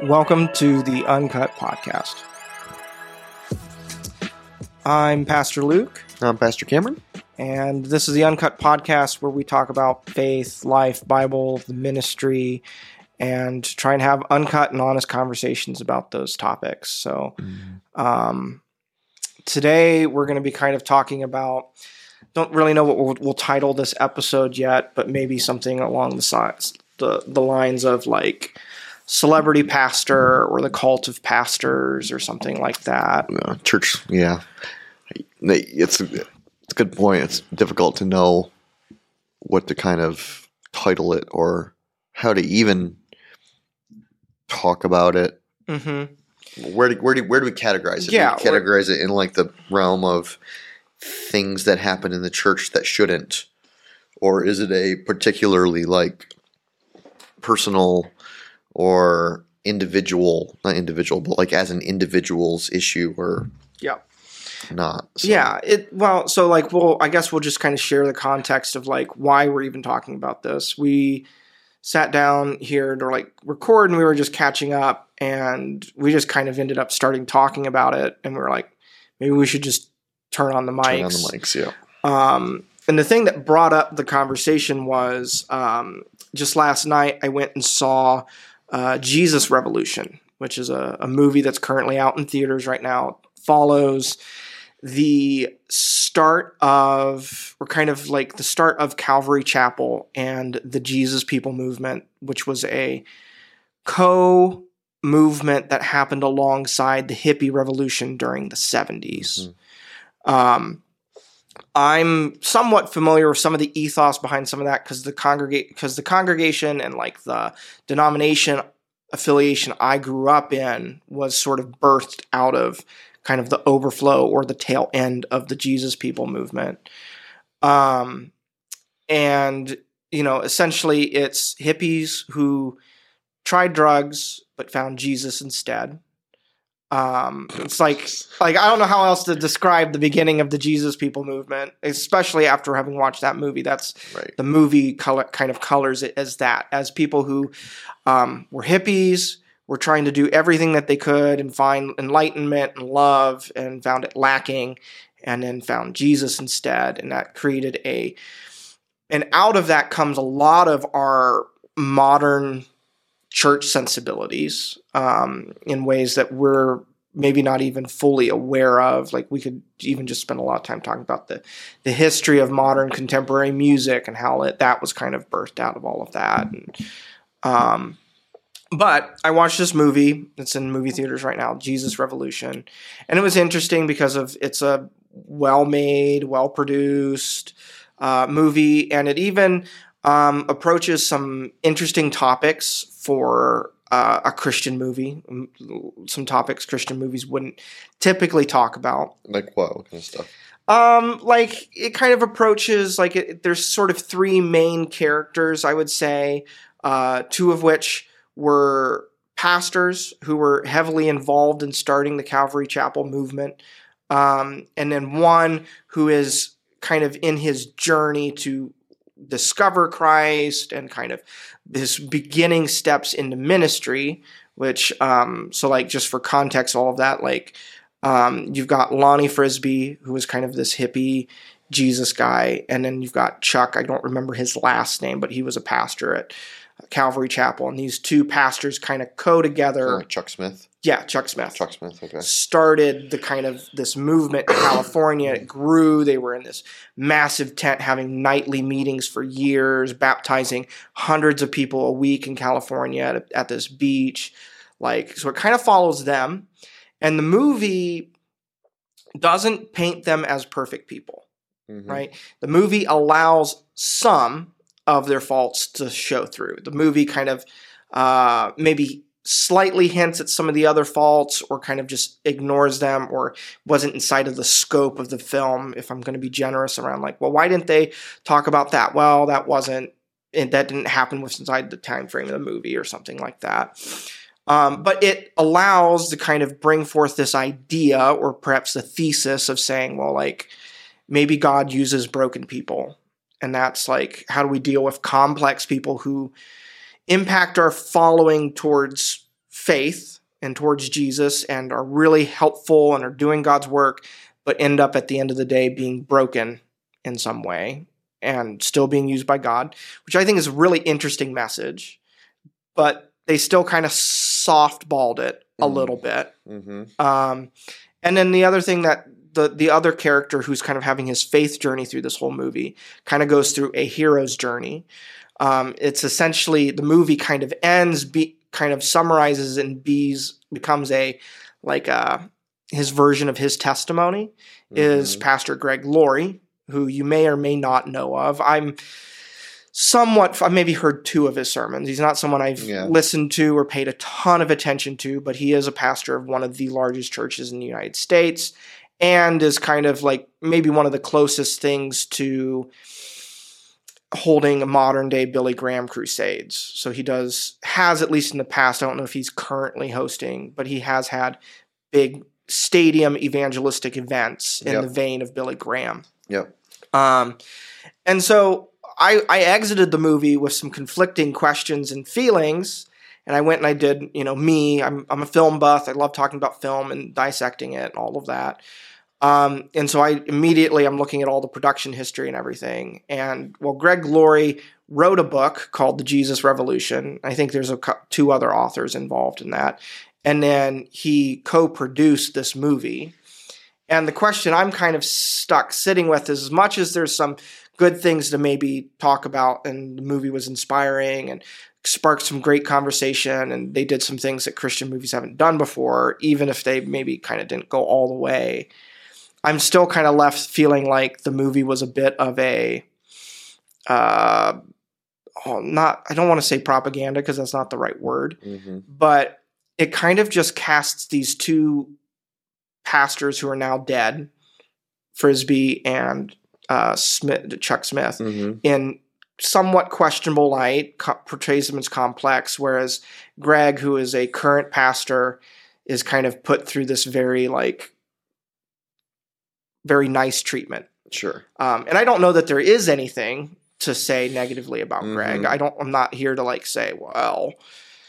Welcome to the Uncut Podcast. I'm Pastor Luke, I'm Pastor Cameron. and this is the Uncut Podcast where we talk about faith, life, Bible, the ministry, and try and have uncut and honest conversations about those topics. So, um, today we're going to be kind of talking about. Don't really know what we'll, we'll title this episode yet, but maybe something along the sides, the the lines of like celebrity pastor or the cult of pastors or something like that. Uh, church, yeah. It's a, it's a good point. It's difficult to know what to kind of title it or how to even talk about it. Mm-hmm. Where do, where do, where do we categorize it? Yeah, do we categorize it in like the realm of things that happen in the church that shouldn't, or is it a particularly like personal or individual, not individual, but like as an individual's issue or Yeah. not? So- Yeah, it well, so like well, I guess we'll just kind of share the context of like why we're even talking about this. We sat down here to like record and we were just catching up and we just kind of ended up starting talking about it and we were like maybe we should just turn on the mics. Turn on the mics, yeah. Um, and the thing that brought up the conversation was um, just last night I went and saw uh, Jesus Revolution, which is a, a movie that's currently out in theaters right now. Follows the start of, or kind of like the start of Calvary Chapel and the Jesus People movement, which was a co movement that happened alongside the hippie revolution during the 70s. Um, I'm somewhat familiar with some of the ethos behind some of that because the congregate because the congregation and like the denomination affiliation I grew up in was sort of birthed out of kind of the overflow or the tail end of the Jesus people movement. Um, and you know, essentially, it's hippies who tried drugs but found Jesus instead. Um, it's like like I don't know how else to describe the beginning of the Jesus people movement, especially after having watched that movie. That's Right. the movie color kind of colors it as that as people who um, were hippies were trying to do everything that they could and find enlightenment and love and found it lacking and then found jesus instead and that created a and out of that comes a lot of our modern church sensibilities um, in ways that we're maybe not even fully aware of. Like we could even just spend a lot of time talking about the the history of modern contemporary music and how it, that was kind of birthed out of all of that. And, um, but I watched this movie. It's in movie theaters right now, Jesus Revolution, and it was interesting because of it's a well made, well produced uh, movie, and it even um, approaches some interesting topics for uh, a Christian movie. Um, Some topics Christian movies wouldn't typically talk about. Like what? What kind of stuff? Um, like it kind of approaches like it, there's sort of three main characters, I would say, uh, two of which were pastors who were heavily involved in starting the Calvary Chapel movement, um, and then one who is kind of in his journey to discover Christ and kind of his beginning steps into ministry. Which, um, so like just for context, all of that, like um, you've got Lonnie Frisbee, who was kind of this hippie Jesus guy, and then you've got Chuck. I don't remember his last name, but he was a pastor at Calvary Chapel, and these two pastors kind of co together. Like Chuck Smith. Yeah, Chuck Smith Chuck Smith. Okay. started the kind of this movement in California. It grew. They were in this massive tent having nightly meetings for years, baptizing hundreds of people a week in California at, at this beach. Like, so it kind of follows them. And the movie doesn't paint them as perfect people Mhm. right? The movie allows some of their faults to show through. The movie kind of uh, maybe slightly hints at some of the other faults or kind of just ignores them or wasn't inside of the scope of the film if i'm going to be generous around like well why didn't they talk about that well that wasn't it, that didn't happen with inside the time frame of the movie or something like that um, but it allows to kind of bring forth this idea or perhaps the thesis of saying well like maybe god uses broken people and that's like how do we deal with complex people who impact our following towards faith and towards Jesus and are really helpful and are doing God's work, but end up at the end of the day being broken in some way and still being used by God, which I think is a really interesting message. But they still kind of softballed it a Mm. little bit. Mm-hmm. Um, and then the other thing that the the other character who's kind of having his faith journey through this whole movie kind of goes through a hero's journey. Um, it's essentially the movie kind of ends, be, kind of summarizes and bees becomes a like uh, his version of his testimony is Pastor Greg Laurie, who you may or may not know of. I'm somewhat, I've maybe heard two of his sermons. He's not someone I've Yeah. listened to or paid a ton of attention to, but he is a pastor of one of the largest churches in the United States and is kind of like maybe one of the closest things to holding a modern day Billy Graham crusades. So he does has at least in the past, I don't know if he's currently hosting, but he has had big stadium evangelistic events in Yep. the vein of Billy Graham. Yep. Um, and so I, I exited the movie with some conflicting questions and feelings. And I went and I did, you know, me. I'm, I'm a film buff. I love talking about film and dissecting it and all of that. Um, and so I immediately I'm looking at all the production history and everything. And well, Greg Laurie wrote a book called The Jesus Revolution. I think there's a two other authors involved in that. And then he co-produced this movie. And the question I'm kind of stuck sitting with is as much as there's some good things to maybe talk about, and the movie was inspiring and sparked some great conversation, and they did some things that Christian movies haven't done before, even if they maybe kind of didn't go all the way. I'm still kind of left feeling like the movie was a bit of a, uh, oh, not I don't want to say propaganda because that's not the right word, Mm-hmm. but it kind of just casts these two pastors who are now dead, Frisbee and uh, Smith, Chuck Smith, Mm-hmm. in somewhat questionable light, co- portrays them as complex, whereas Greg, who is a current pastor, is kind of put through this very like very nice treatment. Sure. Um, and I don't know that there is anything to say negatively about Greg. Mhm. I don't. I'm not here to like say, well,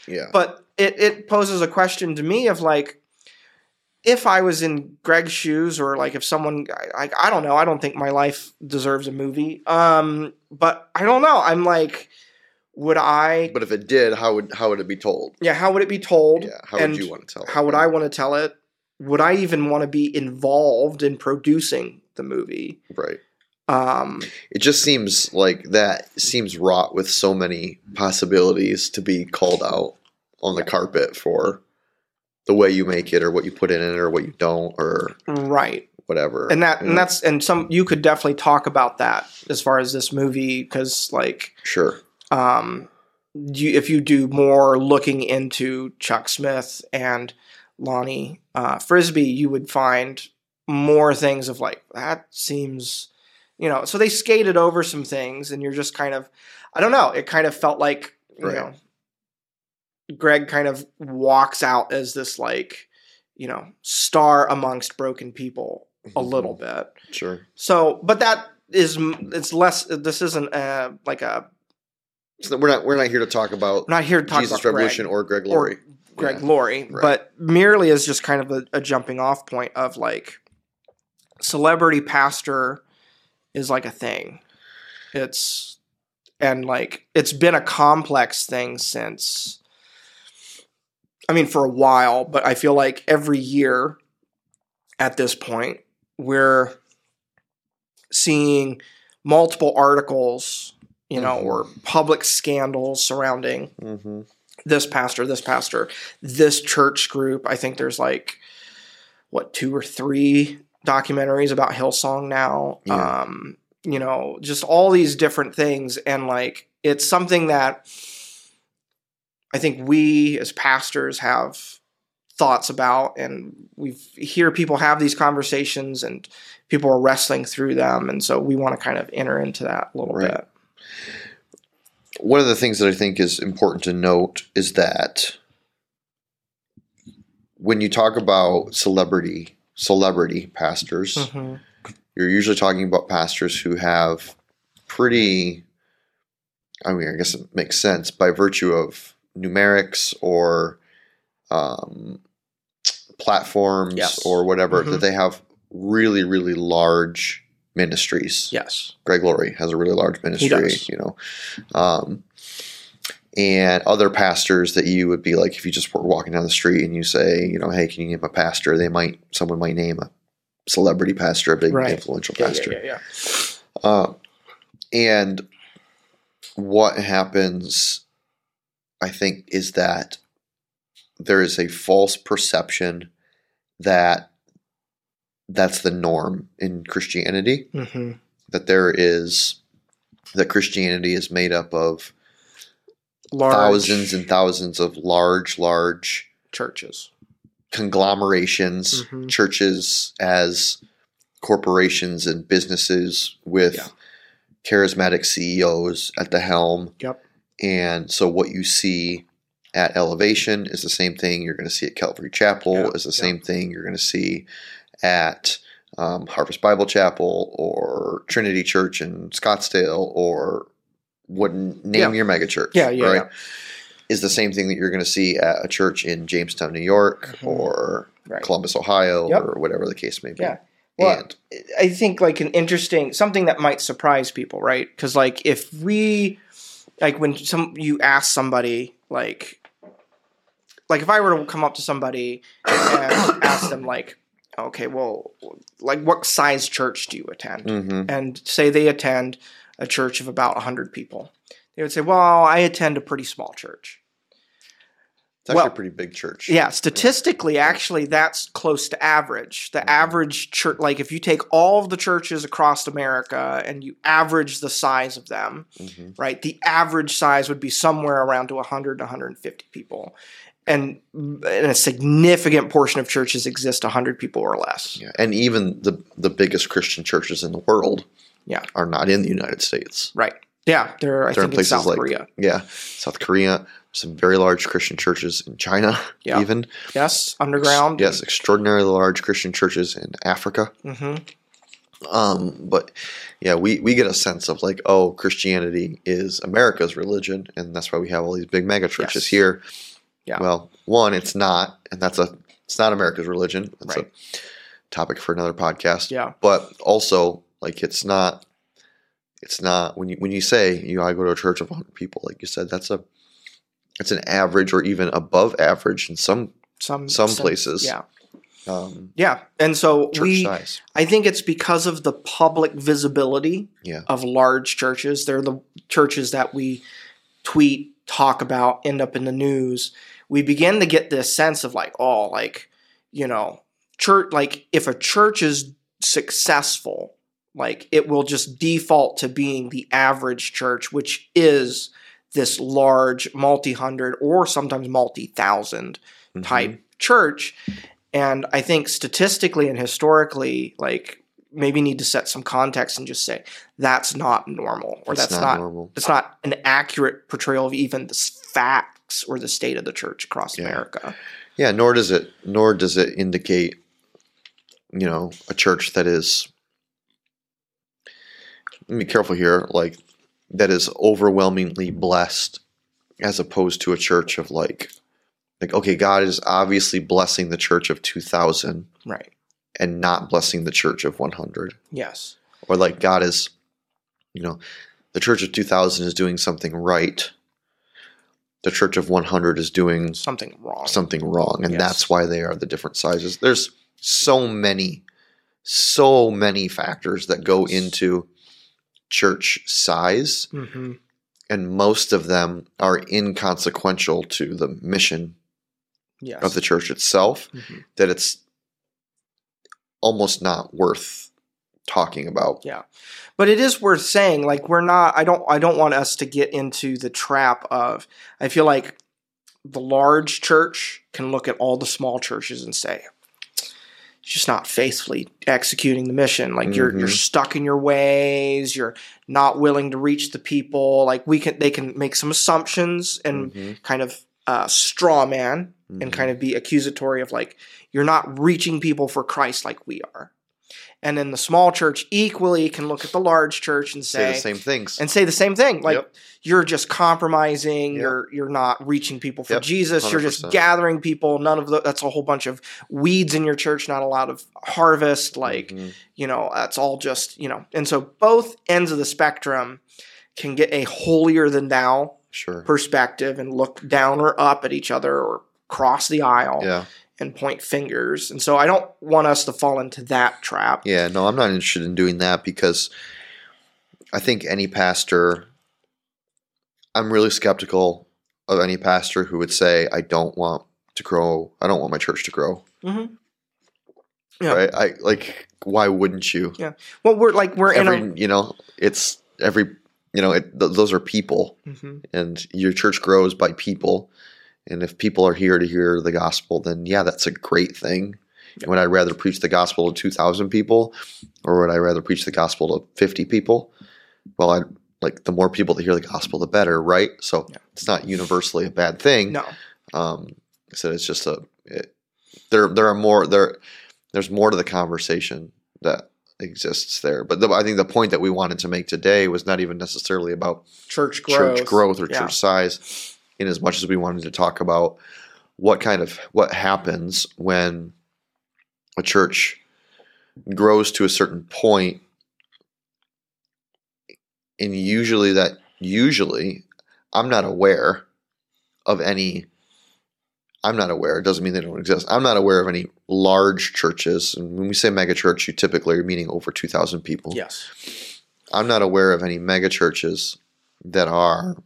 Yeah. but it, it poses a question to me of like if i was in greg's shoes or like if someone I, I don't know i don't think my life deserves a movie um but i don't know i'm like would i but if it did, how would how would it be told? yeah how would it be told Yeah. How would you want to tell? it? how would i want to tell it would i even want to be involved in producing the movie Right. um It just seems like that seems wrought with so many possibilities to be called out on the carpet for the way you make it or what you put in it or what you don't or right whatever. and that and know? that's and some you could definitely talk about that as far as this movie because like sure. um, you, if you do more looking into Chuck Smith and Lonnie uh, Frisbee, you would find more things of like that seems, you know. So they skated over some things, and you're just kind of, I don't know. It kind of felt like you Right. know, Greg kind of walks out as this like, you know, star amongst broken people a Mhm. little bit. Sure. So, but that is it's less. This isn't uh, like a. So we're not we're not here to talk about not here to talk Jesus about Greg. Revolution or Greg Laurie. Greg Yeah. Laurie, Right. but merely as just kind of a, a jumping off point of like celebrity pastor is like a thing. It's and like it's been a complex thing since I mean for a while, but I feel like every year at this point we're seeing multiple articles, you know, Mhm. or public scandals surrounding Mm-hmm. This pastor, this pastor, this church group. I think there's like what two or three documentaries about Hillsong now. Yeah. Um, you know, just all these different things, and like it's something that I think we as pastors have thoughts about, and we hear people have these conversations, and people are wrestling through them, and so we want to kind of enter into that a little Right. bit. One of the things that I think is important to note is that when you talk about celebrity celebrity pastors, Mhm. you're usually talking about pastors who have pretty I mean, I guess it makes sense by virtue of numerics or um, platforms Yes. or whatever Mhm. that they have really really large ministries. Yes. Greg Laurie has a really large ministry, you know. Um, and other pastors that you would be like, if you just were walking down the street and you say, you know, hey, can you name a pastor? They might, someone might name a celebrity pastor, a big Right. influential Yeah, pastor. yeah, yeah, yeah. Uh, and what happens, I think, is that there is a false perception that that's the norm in Christianity hmm that there is that Christianity is made up of Large thousands and thousands of large, large churches. conglomerations, Mhm. churches as corporations and businesses with Yeah. charismatic CEOs at the helm. Yep. And so what you see at Elevation is the same thing you're going to see at Calvary Chapel, Yeah, is the yeah. same thing you're going to see at um, Harvest Bible Chapel or Trinity Church in Scottsdale or what name Yeah. your mega church. Yeah, yeah, right? yeah. Is the same thing that you're going to see at a church in Jamestown, New York, Mhm. or Right. Columbus, Ohio, Yep. or whatever the case may be. Yeah. Well, and I think like an interesting something that might surprise people, right? Because like if we like when some you ask somebody like like if I were to come up to somebody and ask them like, okay, well, like what size church do you attend? Mhm. And say they attend a church of about hundred people, they would say, well, I attend a pretty small church. it's actually well, a pretty big church. Yeah, statistically, actually, that's close to average. The average church, like if you take all of the churches across America and you average the size of them, Mhm. right, the average size would be somewhere around to 100 to 150 people. And, and a significant portion of churches exist 100 people or less. Yeah. And even the the biggest Christian churches in the world Yeah. are not in the United States. Right. Yeah, they're, I They're in think, in places South like Korea. Yeah. South Korea, some very large Christian churches in China, Yeah. even. Yes, underground. Yes, extraordinarily large Christian churches in Africa. hmm Um, but yeah, we, we get a sense of like, oh, Christianity is America's religion, and that's why we have all these big mega churches Yes. here. Yeah. Well, one, it's not, and that's a it's not America's religion. That's Right. a topic for another podcast. Yeah. But also, like, it's not. It's not when you when you say you know, I go to a church of 100 people, like you said, that's a it's an average or even above average in some Some, Some places. Yeah. um, Yeah. And so we, size. I think it's because of the public visibility Yeah. of large churches. They're the churches that we tweet, talk about, end up in the news. We begin to get this sense of like, oh, like, you know, church, like if a church is successful, like it will just default to being the average church, which is this large multi hundred or sometimes multi thousand Mhm. type church. And I think statistically and historically, like maybe need to set some context and just say that's not normal or It's that's not, not, normal. that's not an accurate portrayal of even the s- or the state of the church across Yeah. America. Yeah, nor does it nor does it indicate, you know, a church that is let me be careful here, like that is overwhelmingly blessed as opposed to a church of like like okay, God is obviously blessing the church of 2000 Right. and not blessing the church of 100 Yes. or like God is you know, the church of 2000 is doing something right. The church of 100 is doing Something wrong. something wrong and Yes. that's why they are the different sizes there's so many so many factors that go into church size hmm and most of them are inconsequential to the mission Yes. of the church itself Mhm. that it's almost not worth talking about Yeah. But it is worth saying like we're not I don't I don't want us to get into the trap of I feel like the large church can look at all the small churches and say "It's just not faithfully executing the mission. Like you're you're Mhm. stuck in your ways. You're not willing to reach the people. Like we can they can make some assumptions and Mhm, kind of uh, straw man and mhm. kind of be accusatory of like you're not reaching people for Christ like we are And then the small church equally can look at the large church and Say say, the same things. and say the same thing. Like Yep. you're just compromising. Yep. You're you're not reaching people for Yep, Jesus. You're just gathering people. None of the, that's a whole bunch of weeds in your church. Not a lot of harvest. Like Mhm. you know that's all just you know. And so both ends of the spectrum can get a holier than thou sure. perspective and look down or up at each other or cross the aisle Yeah. And point fingers. And so I don't want us to fall into that trap. Yeah, no, I'm not interested in doing that because I think any pastor, I'm really skeptical of any pastor who would say, I don't want to grow, I don't want my church to grow. Mm-hmm. Yeah. Right? I like, why wouldn't you? Yeah. Well, we're like we're Every, in you know, it's every, you know, it, th- those are people a. Mhm. and your church grows by people. And if people are here to hear the gospel, then yeah, that's a great thing. Yeah. Would I rather preach the gospel to 2,000 people or would I rather preach the gospel to 50 people? Well, I like the more people that hear the gospel, the better, right? So Yeah. it's not universally a bad thing. No. Um, so it's just a, it, there, there are more, there, there's more to the conversation that exists there. But the, I think the point that we wanted to make today was not even necessarily about Church growth. church growth or Yeah. church size in as much as we wanted to talk about what kind of what happens when a church grows to a certain point and usually that usually i'm not aware of any i'm not aware it doesn't mean they don't exist i'm not aware of any large churches and when we say mega church you typically are meaning over 2000 people Yes. I'm not aware of any mega churches that are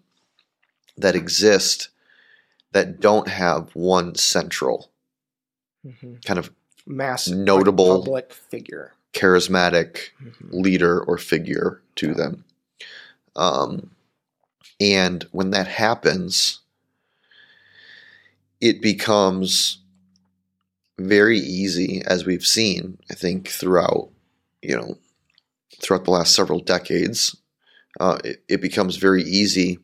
that exist that don't have one central hmm kind of Mass Notable- public figure. charismatic Mhm. leader or figure to them. Um, and when that happens, it becomes very easy, as we've seen, I think, throughout, you know, throughout the last several decades. Uh, it, it becomes very easy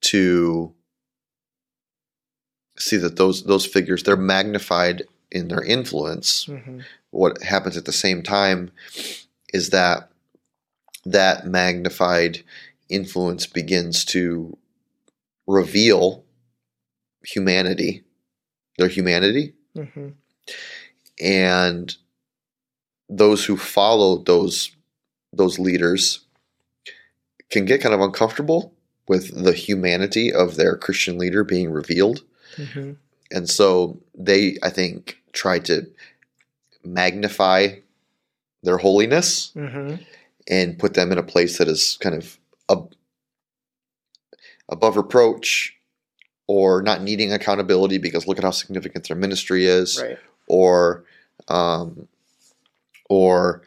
to see that those those figures they're magnified in their influence Mhm. what happens at the same time is that that magnified influence begins to reveal humanity, their humanity, Mhm. and those who follow those those leaders can get kind of uncomfortable with the humanity of their Christian leader being revealed Mhm. and so they i think try to magnify their holiness Mhm. and put them in a place that is kind of ab- above reproach or not needing accountability because look at how significant their ministry is Right. or um, or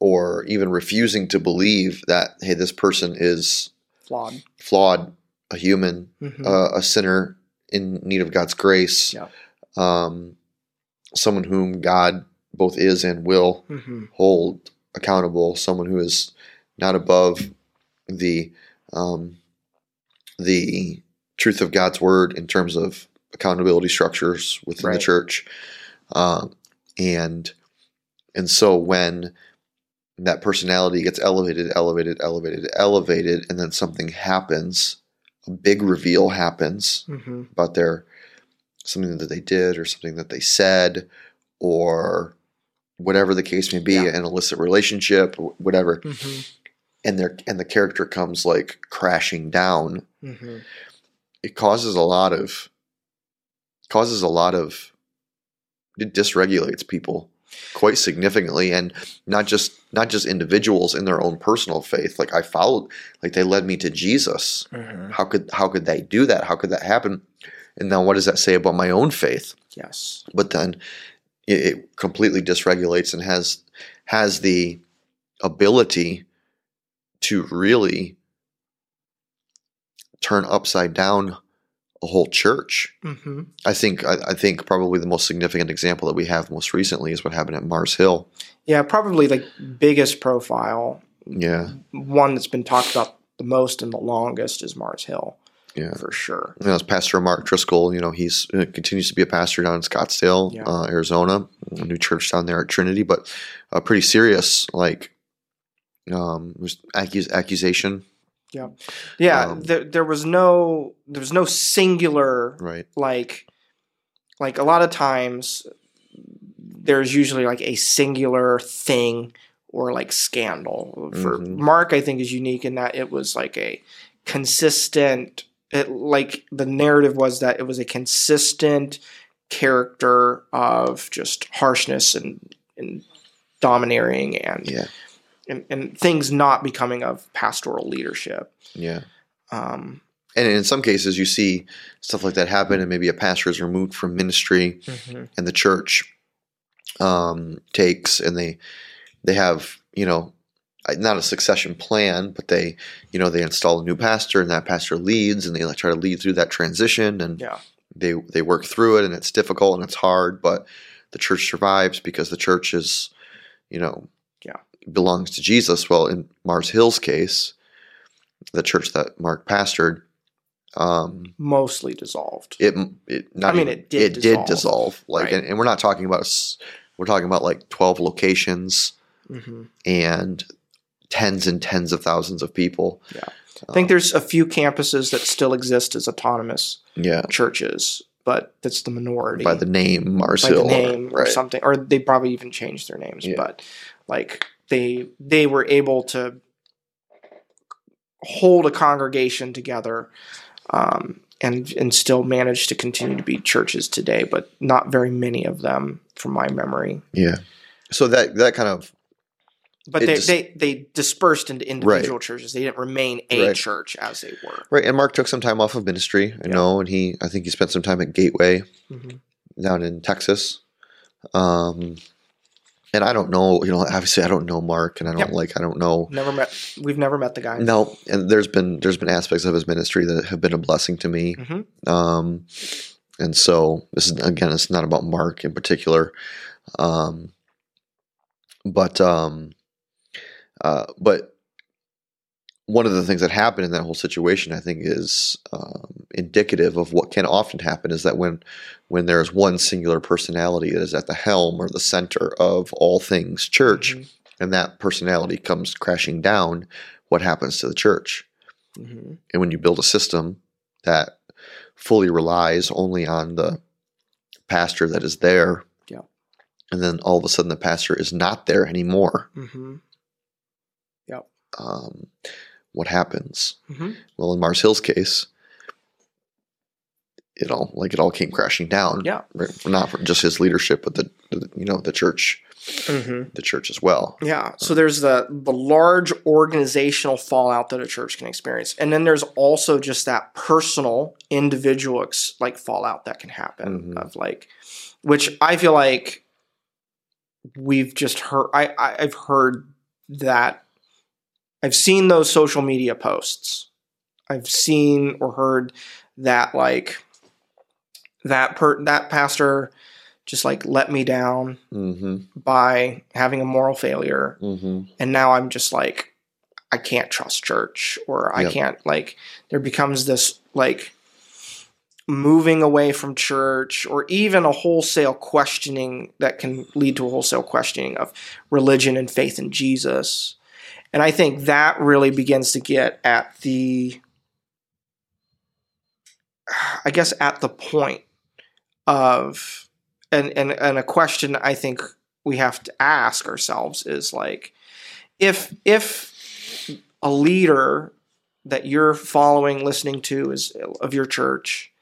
or even refusing to believe that hey this person is Flawed. flawed a human Mhm. uh, a sinner in need of God's grace, Yeah. um, someone whom God both is and will Mhm. hold accountable, someone who is not above the um, the truth of God's word in terms of accountability structures within the church, um, and and so when that personality gets elevated, elevated, elevated, elevated, and then something happens, a big reveal happens Mhm. about their something that they did or something that they said or whatever the case may be, Yeah. an illicit relationship, whatever, Mhm. and their and the character comes like crashing down. Mhm. It causes a lot of causes a lot of it dysregulates people quite significantly and not just not just individuals in their own personal faith. Like i followed like they led me to jesus. Mhm. how could how could they do that? How could that happen? And now what does that say about my own faith? Yes. but then it, it completely dysregulates and has has the ability to really turn upside down a whole church hmm i think I, I think probably the most significant example that we have most recently is what happened at mars hill Yeah, probably like biggest profile, yeah one that's been talked about the most and the longest is Mars Hill. Yeah. for sure. You know, as Pastor Mark Driscoll, you know, he's uh, continues to be a pastor down in Scottsdale, Yeah. uh, Arizona, a new church down there at Trinity, but a pretty serious, like um, accus- accusation, Yeah, Um, there, there was no there was no singular right? like like a lot of times there's usually like a singular thing or like scandal for Mhm. mark i think is unique in that it was like a consistent it like the narrative was that it was a consistent character of just harshness and and domineering and Yeah, and, and things not becoming of pastoral leadership yeah. um And in some cases, you see stuff like that happen, and maybe a pastor is removed from ministry, and the church um, takes and they they have you know not a succession plan, but they you know they install a new pastor, and that pastor leads, and they like try to lead through that transition, and yeah they they work through it, and it's difficult and it's hard, but the church survives because the church is you know. Belongs to Jesus. Well, in Mars Hill's case, the church that Mark pastored. Um, mostly dissolved it, it not I mean, even- it did did dissolve. dissolve like Right. and, and we're not talking about we're talking about like 12 locations hmm and tens and tens of thousands of people Yeah. I think there's a few campuses that still exist as autonomous yeah churches, but that's the minority by the name Mars by Hill the name or right something, or they probably even changed their names. Yeah. But like they they were able to hold a congregation together, um, and and still manage to continue to be churches today, but not very many of them, from my memory. yeah so that that kind of But they, just- they they dispersed into individual churches. They didn't remain a Right. church as they were. right and Mark took some time off of ministry I Yeah. know and he I think he spent some time at Gateway Mhm. down in Texas um and I don't know you know obviously I don't know Mark and I don't Yep. like I don't know Never met. We've never met the guy. No, and there's been there's been aspects of his ministry that have been a blessing to me. Mhm. Um, and so this is again, it's not about Mark in particular, um, but um, uh, but one of the things that happened in that whole situation, I think, is um, indicative of what can often happen is that when when there's one singular personality that is at the helm or the center of all things church, Mhm. and that personality comes crashing down, what happens to the church? Mhm. And when you build a system that fully relies only on the pastor that is there, Yeah. and then all of a sudden the pastor is not there anymore, Mhm. um, what happens? Mhm. Well, in Mars Hill's case, it all like it all came crashing down. Yeah. not for just his leadership, but the, the you know the church, Mhm. the church as well. Yeah. So there's the the large organizational fallout that a church can experience, and then there's also just that personal, individual ex- like fallout that can happen Mhm. of like, which I feel like we've just heard. I, I I've heard that. I've seen those social media posts. I've seen or heard that like that per that pastor just like let me down Mm-hmm. by having a moral failure Mm-hmm. and now i'm just like i can't trust church or i Yep. can't like there becomes this like moving away from church or even a wholesale questioning that can lead to a wholesale questioning of religion and faith in jesus and i think that really begins to get at the i guess at the point of and and and a question I think we have to ask ourselves is like if if a leader that you're following listening to is of your church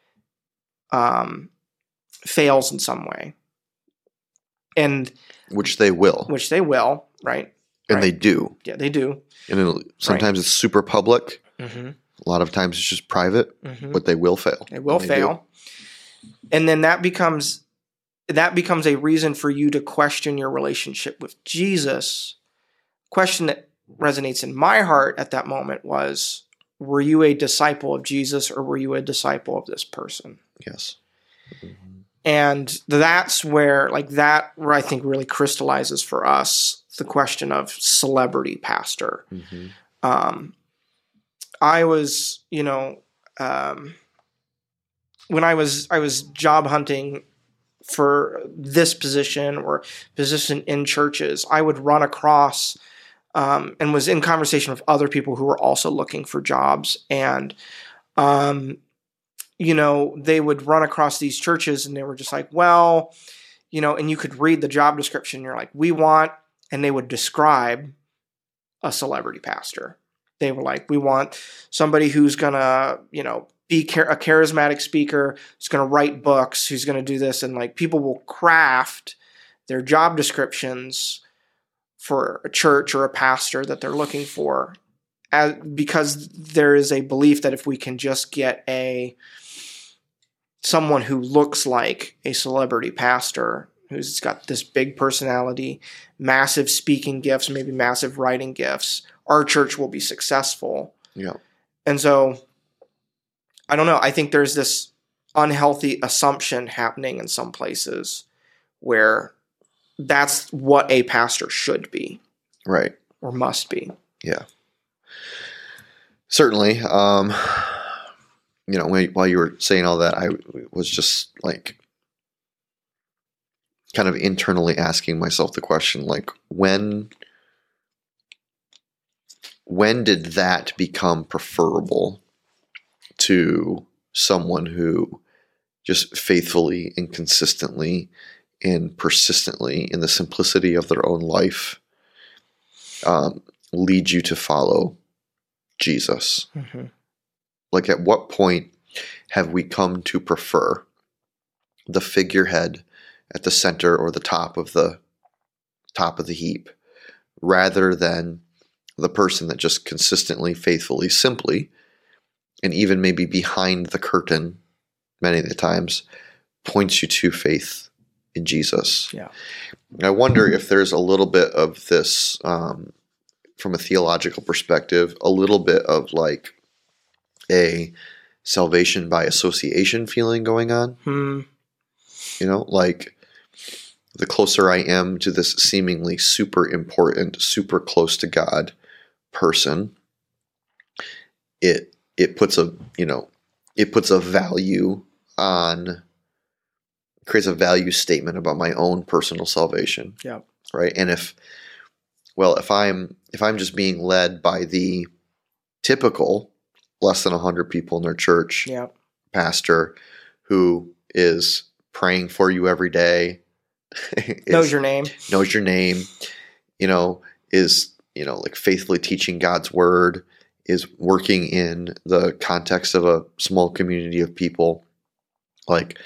um fails in some way and Which they will, which they will right and right. they do. yeah they do And it'll, sometimes it's super public. mm-hmm. A lot of times it's just private, Mm-hmm. but they will fail. They will they fail. And then that becomes that becomes a reason for you to question your relationship with Jesus. Question that resonates in my heart at that moment was were you a disciple of Jesus or were you a disciple of this person? Yes. And that's where like that where I think really crystallizes for us the question of celebrity pastor Mm-hmm. um, I was, you know, um, when I was I was job hunting for this position or position in churches, I would run across um, and was in conversation with other people who were also looking for jobs. And, um, you know, they would run across these churches and they were just like, well, you know, and you could read the job description. You're like, we want, and they would describe a celebrity pastor. They were like, we want somebody who's going to, you know, be a charismatic speaker who's going to write books, who's going to do this. And like people will craft their job descriptions for a church or a pastor that they're looking for as, because there is a belief that if we can just get a someone who looks like a celebrity pastor who's got this big personality, massive speaking gifts, maybe massive writing gifts, our church will be successful. Yeah. And so I don't know. I think there's this unhealthy assumption happening in some places where that's what a pastor should be. Right. Or must be. Yeah. Certainly. Um, you know, while you were saying all that, I was just like kind of internally asking myself the question like when when did that become preferable to someone who just faithfully and consistently and persistently in the simplicity of their own life um, lead you to follow Jesus? Mm-hmm. Like, at what point have we come to prefer the figurehead at the center or the top of the top of the heap rather than the person that just consistently, faithfully, simply and even maybe behind the curtain many of the times points you to faith in Jesus. Yeah. I wonder if there's a little bit of this um, from a theological perspective, a little bit of like a salvation by association feeling going on. Hmm. You know, like the closer I am to this seemingly super important, super close to God person, it it puts a you know it puts a value on creates a value statement about my own personal salvation. Yeah. Right. And if well, if I'm if I'm just being led by the typical less than 100 people in their church yeah. pastor who is praying for you every day is, knows your name knows your name you know is you know like faithfully teaching god's word is working in the context of a small community of people like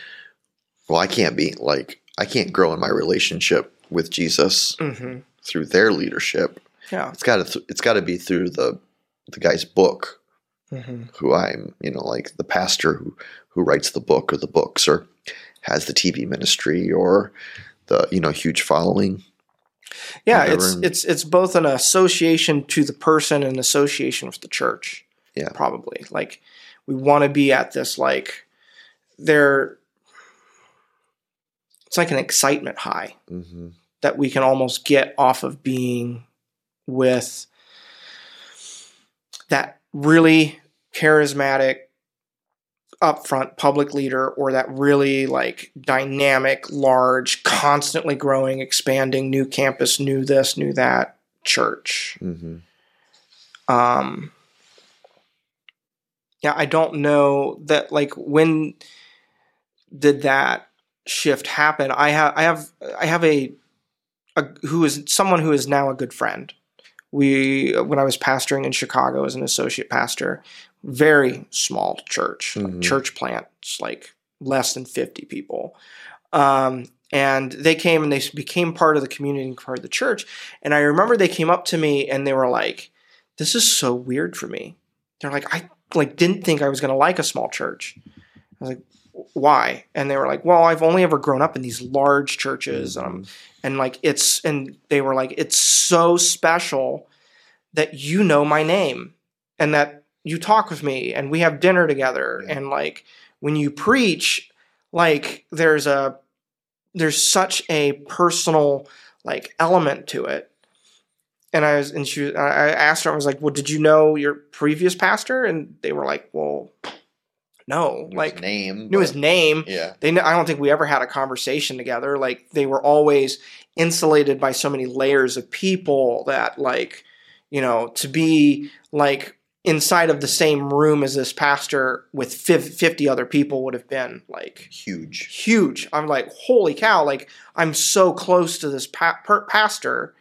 well i can't be like i can't grow in my relationship with jesus mm-hmm. Through their leadership yeah it's got to th- it's got to be through the the guy's book mm-hmm. who i'm you know like the pastor who who writes the book or the books or has the tv ministry or the you know huge following yeah, it's it's it's both an association to the person and an association with the church. Yeah, probably. Like we want to be at this like there. It's like an excitement high mm-hmm. That we can almost get off of being with that really charismatic upfront public leader or that really like dynamic, large, constantly growing, expanding, new campus, new this, new that church. Mm-hmm. Um, yeah, I don't know that like when did that shift happen? I have I have I have a, a who is someone who is now a good friend. We when I was pastoring in Chicago as an associate pastor, very small church, mm-hmm. like church plant, like less than 50 people. Um, and they came and they became part of the community and part of the church. And I remember they came up to me and they were like, "This is so weird for me." They're like, "I like didn't think I was going to like a small church." I was like, "Why?" And they were like, "Well, I've only ever grown up in these large churches, mm-hmm. and, and like it's and they were like, it's so special that you know my name and that you talk with me and we have dinner together yeah. and like when you preach like there's a there's such a personal like element to it and i was and she i asked her i was like well did you know your previous pastor and they were like well No, Knew like his name. knew his name. Yeah. They, I don't think we ever had a conversation together. Like they were always insulated by so many layers of people that, like, you know, to be like inside of the same room as this pastor with 50 other people would have been like Huge. huge. I'm like, holy cow! Like I'm so close to this pa- per- pastor,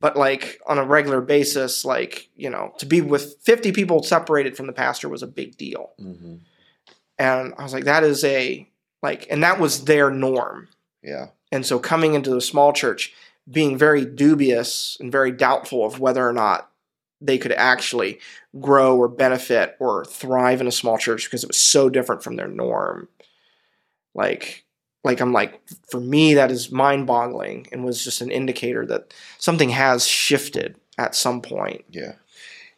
but like on a regular basis, like you know, to be with 50 people separated from the pastor was a big deal. hmm And I was like, that is a like, and that was their norm. Yeah. And so coming into the small church, being very dubious and very doubtful of whether or not they could actually grow or benefit or thrive in a small church because it was so different from their norm. Like, like I'm like, for me, that is mind boggling and was just an indicator that something has shifted at some point. Yeah.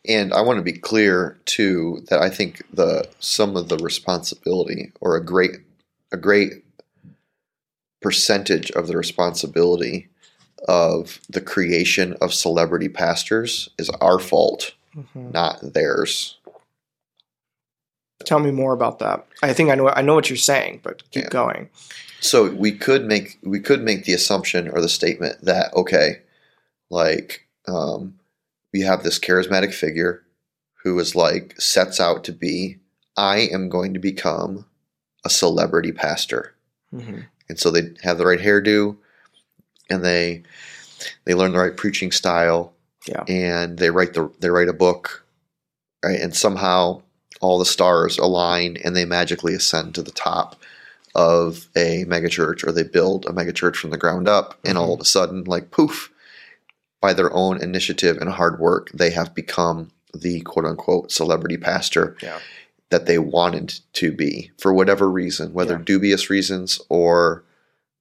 And I want to be clear too that I think the some of the responsibility or a great a great percentage of the responsibility of the creation of celebrity pastors is our fault, not theirs. Tell me more about that. I think I know I know what you're saying, but keep Yeah. going. So we could make we could make the assumption or the statement that okay, like um, we have this charismatic figure who is like sets out to be I am going to become a celebrity pastor, hmm and so they have the right hairdo, and they they learn the right preaching style, Yeah. and they write the they write a book, right, and somehow all the stars align and they magically ascend to the top of a megachurch or they build a megachurch from the ground up and all of a sudden like poof by their own initiative and hard work they have become the quote unquote celebrity pastor Yeah. that they wanted to be for whatever reason whether Yeah. dubious reasons or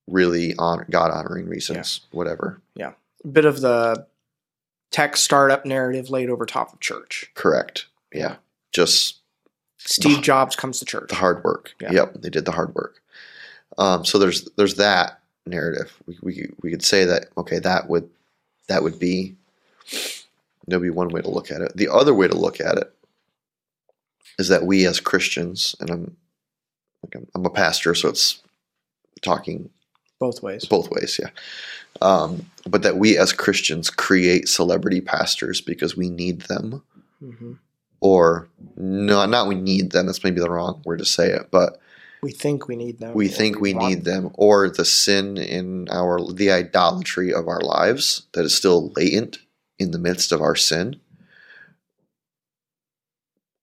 really honor, god honoring reasons whatever Yeah. A bit of the tech startup narrative laid over top of church. correct yeah just Steve Jobs comes to church. the hard work. Yeah. Yep, they did the hard work. Um, so there's there's that narrative. We, we we could say that okay, that would that would be that would be one way to look at it. The other way to look at it is that we as Christians, and I'm like I'm, I'm a pastor, so it's talking Both ways. both ways, yeah. Um, but that we as Christians create celebrity pastors because we need them hmm or no, not we need them. That's maybe the wrong word to say it, but We think we need them. we think we want need them, or the sin in our the idolatry of our lives that is still latent in the midst of our sin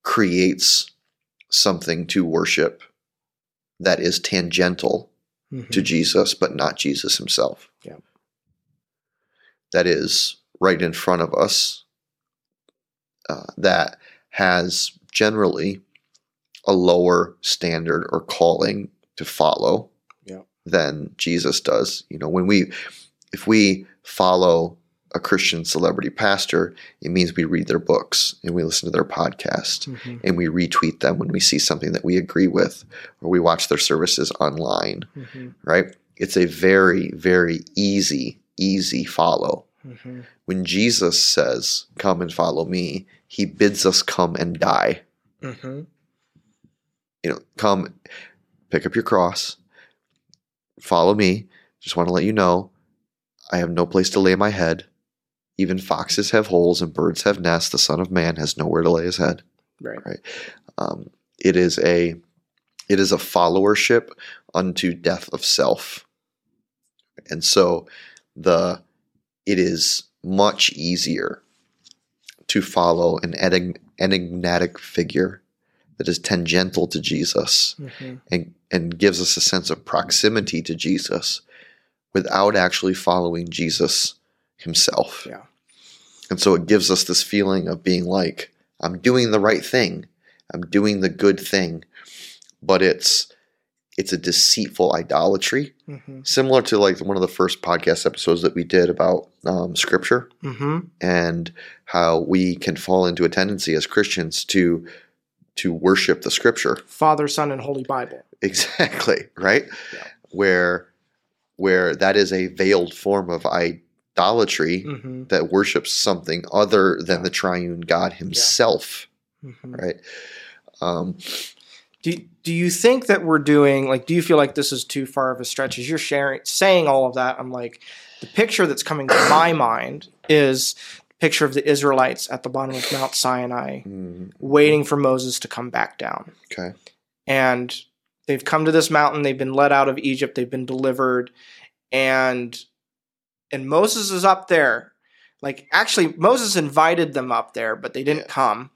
creates something to worship that is tangential Mhm. to Jesus, but not Jesus himself. Yeah. That is right in front of us, uh, that has generally a lower standard or calling to follow Yeah. than Jesus does. You know, when we, if we follow a Christian celebrity pastor, it means we read their books and we listen to their podcast Mhm. and we retweet them when we see something that we agree with or we watch their services online Mhm. right? It's a very, very easy, easy follow. Mhm. When Jesus says, Come and follow me, he bids us come and die. You know, come, pick up your cross, follow me. Just want to let you know, I have no place to lay my head. Even foxes have holes and birds have nests. The Son of Man has nowhere to lay his head. Right. Um, it is a it is a followership unto death of self and so the it is much easier to follow an enigmatic figure that is tangential to jesus Mhm. and, and gives us a sense of proximity to jesus without actually following jesus himself Yeah. and so it gives us this feeling of being like, I'm doing the right thing. I'm doing the good thing. But it's it's a deceitful idolatry, Mhm. similar to like one of the first podcast episodes that we did about um, scripture Mhm. and how we can fall into a tendency as Christians to to worship the scripture. Father, Son, and Holy Bible. Exactly, right? Yeah. Where where that is a veiled form of idolatry Mhm. that worships something other than the triune God himself, Mhm. right? Um, Do do you think that we're doing like? Do you feel like this is too far of a stretch? As you're sharing, saying all of that, I'm like, the picture that's coming to my mind is picture of the Israelites at the bottom of Mount Sinai, Mm, waiting for Moses to come back down. okay. and they've come to this mountain they've been led out of egypt they've been delivered and and moses is up there like actually moses invited them up there but they didn't Yes. come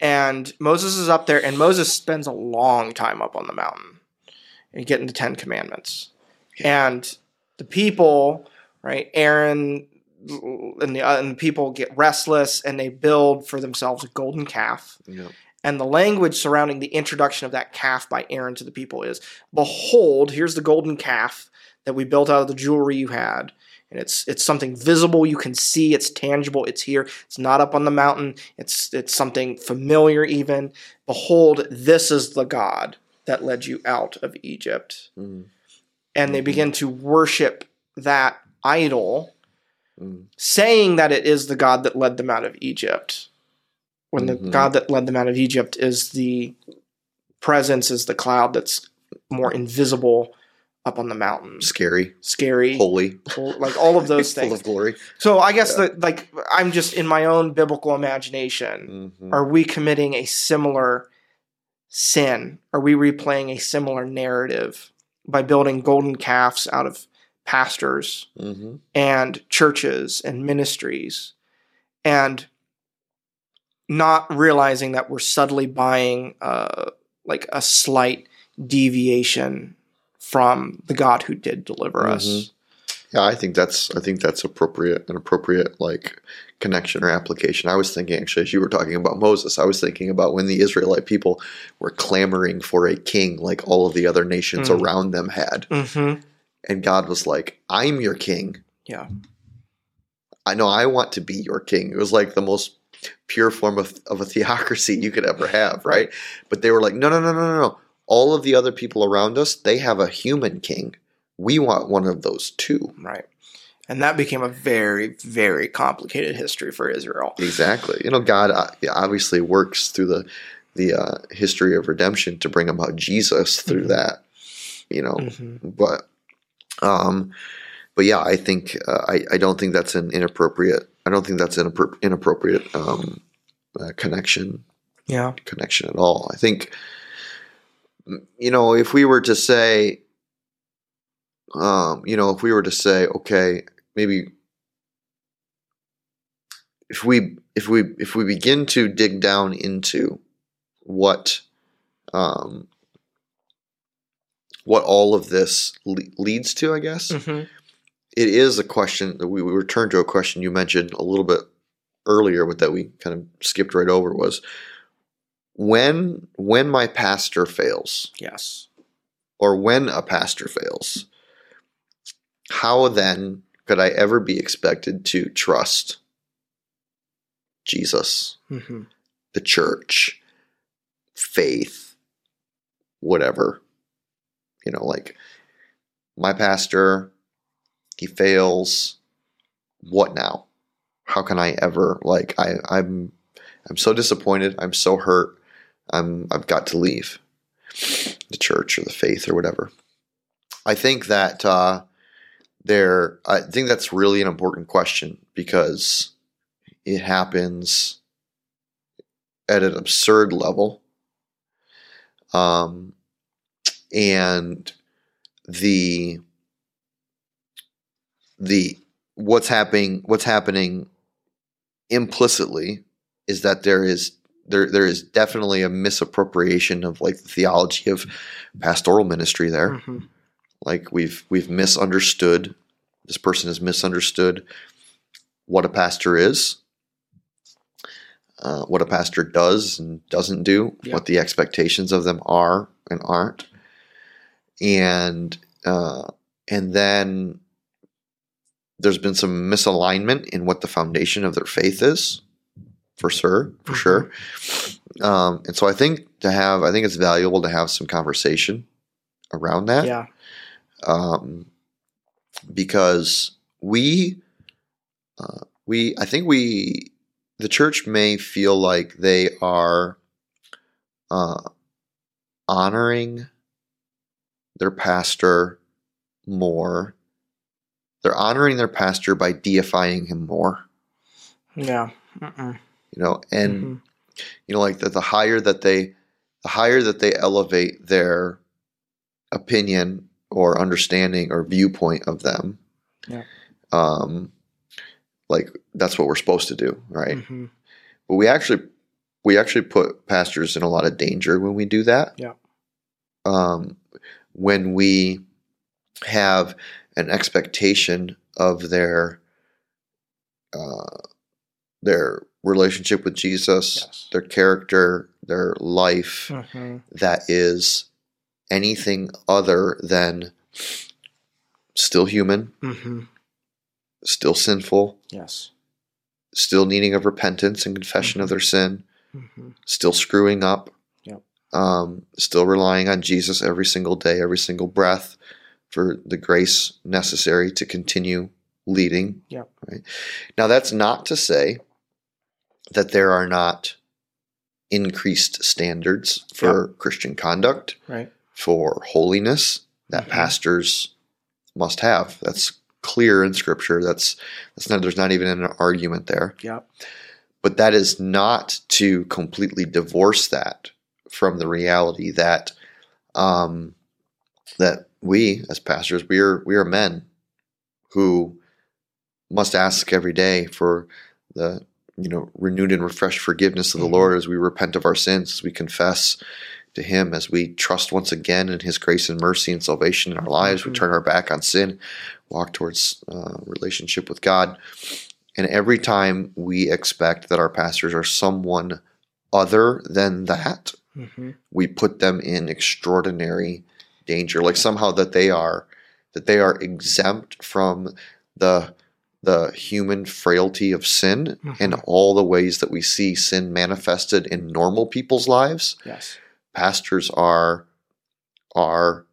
and moses is up there and moses spends a long time up on the mountain and getting the ten commandments and the people right aaron and the, and the people get restless and they build for themselves a golden calf Yeah. and the language surrounding the introduction of that calf by Aaron to the people is Behold, here's the golden calf that we built out of the jewelry you had. And it's it's something visible, you can see, it's tangible, it's here. It's not up on the mountain. It's it's something familiar even. Behold, this is the God that led you out of Egypt. Mm, And they Mhm. begin to worship that idol mm, saying that it is the God that led them out of Egypt, when the Mhm. God that led them out of Egypt is the presence, is the cloud that's more invisible up on the mountains, scary, scary, holy, like all of those full things. of glory. So I guess Yeah. that like I'm just in my own biblical imagination. Mhm. Are we committing a similar sin? Are we replaying a similar narrative by building golden calves out of pastors Mhm. and churches and ministries and not realizing that we're subtly buying uh, like a slight deviation from the God who did deliver us. Mhm. Yeah, I think that's I think that's appropriate, an appropriate like connection or application. I was thinking actually as you were talking about Moses, I was thinking about when the Israelite people were clamoring for a king like all of the other nations Mm. around them had. Mm-hmm. And God was like, I'm your king. Yeah. I know I want to be your king. It was like the most pure form of, of a theocracy you could ever have, right? But they were like, no, no, no, no, no, no. All of the other people around us, they have a human king. We want one of those too. Right. And that became a very, very complicated history for Israel. Exactly. You know, God uh, obviously works through the the uh, history of redemption to bring about Jesus through Mhm. that. You know, Mhm. but um, but yeah, I think uh, I I don't think that's an inappropriate. I don't think that's an inappro- inappropriate um, uh, connection Yeah. connection at all. I think mm, you know if we were to say, um, you know, if we were to say, okay, maybe if we if we if we begin to dig down into what um, what all of this le- leads to, I guess Mm-hmm. it is a question that we, we return to a question you mentioned a little bit earlier with that we kind of skipped right over was when when my pastor fails Yes. or when a pastor fails how then could i ever be expected to trust jesus Mm-hmm. the church faith whatever you know like my pastor he fails what now? How can i ever like i i'm i'm so disappointed i'm so hurt i'm i've got to leave the church or the faith or whatever. I think that uh there i think that's really an important question because it happens at an absurd level. Um and the the what's happening what's happening implicitly is that there is there there is definitely a misappropriation of like the theology of pastoral ministry there Mm-hmm. like we've we've misunderstood this person has misunderstood what a pastor is uh, what a pastor does and doesn't do Yeah. what the expectations of them are and aren't and uh, and then there's been some misalignment in what the foundation of their faith is for sure for Mhm. sure um, and so i think to have i think it's valuable to have some conversation around that Yeah. um, because we uh, we I think we the church may feel like they are uh, honoring their pastor more. They're honoring their pastor by deifying him more. Yeah. Mm-mm. You know, and Mhm. you know, like the, the higher that they, the higher that they elevate their opinion or understanding or viewpoint of them, Yeah. um, like that's what we're supposed to do, right? Mhm. But we actually, we actually put pastors in a lot of danger when we do that. Yeah. Um, when we have an expectation of their, uh, their relationship with Jesus, Yes. their character, their life Mhm. that is anything other than still human, Mhm. still sinful, Yes. still needing of repentance and confession of Mhm. their sin, Mhm. still screwing up. Um, still relying on Jesus every single day, every single breath for the grace necessary to continue leading. Yep. Right now, that's not to say that there are not increased standards for Christian conduct, Right. for holiness that Mhm. pastors must have. That's clear in Scripture. That's that's not. There's not even an argument there Yep. but that is not to completely divorce that from the reality that um, that we as pastors we are we are men who must ask every day for the you know renewed and refreshed forgiveness of the Mhm. Lord as we repent of our sins as we confess to him as we trust once again in his grace and mercy and salvation in our lives we Mhm. turn our back on sin walk towards uh, relationship with God and every time we expect that our pastors are someone other than that, Mhm. we put them in extraordinary danger. Like somehow that they are that they are exempt from the the human frailty of sin and Mhm. all the ways that we see sin manifested in normal people's lives. Yes. Pastors are are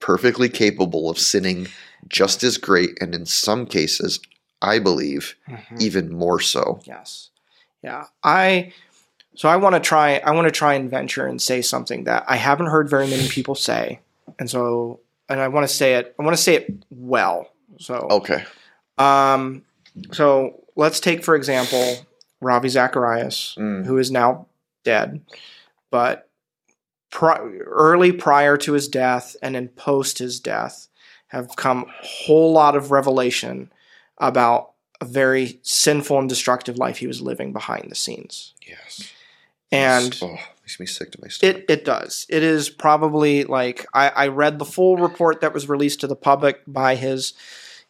perfectly capable of sinning just as great and in some cases, I believe, Mhm. even more so. Yes. Yeah. I so I want to try I want to try and venture and say something that I haven't heard very many people say. And so and I want to say it I want to say it well. So Okay. um so let's take for example Ravi Zacharias Mm. who is now dead but pri- early prior to his death and then post his death have come a whole lot of revelation about a very sinful and destructive life he was living behind the scenes. Yes. And oh, makes me sick to my stomach. it, it does. It is probably like I, I read the full report that was released to the public by his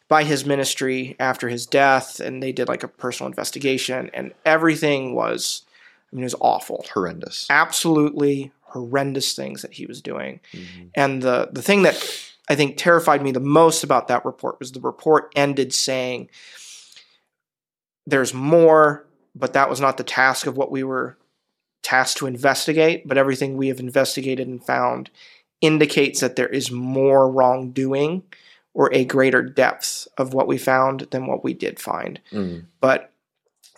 by his ministry after his death, and they did like a personal investigation, and everything was I mean it was awful. horrendous. Absolutely horrendous things that he was doing. Mhm. And the the thing that I think terrified me the most about that report was the report ended saying there's more, but that was not the task of what we were tasked to investigate, but everything we have investigated and found indicates that there is more wrongdoing or a greater depth of what we found than what we did find. Mm. But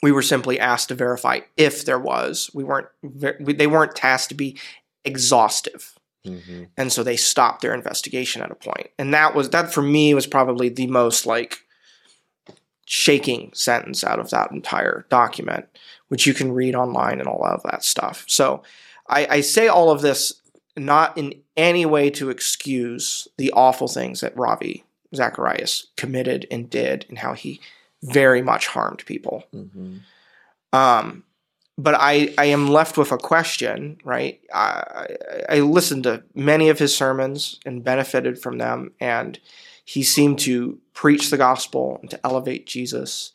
we were simply asked to verify if there was. We weren't. They weren't tasked to be exhaustive Mhm. and so they stopped their investigation at a point and that was that for me was probably the most like shaking sentence out of that entire document which you can read online and all of that stuff so i, I say all of this not in any way to excuse the awful things that ravi zacharias committed and did and how he very much harmed people Mhm. um, but I, I am left with a question, right? I I listened to many of his sermons and benefited from them, and he seemed to preach the gospel and to elevate Jesus.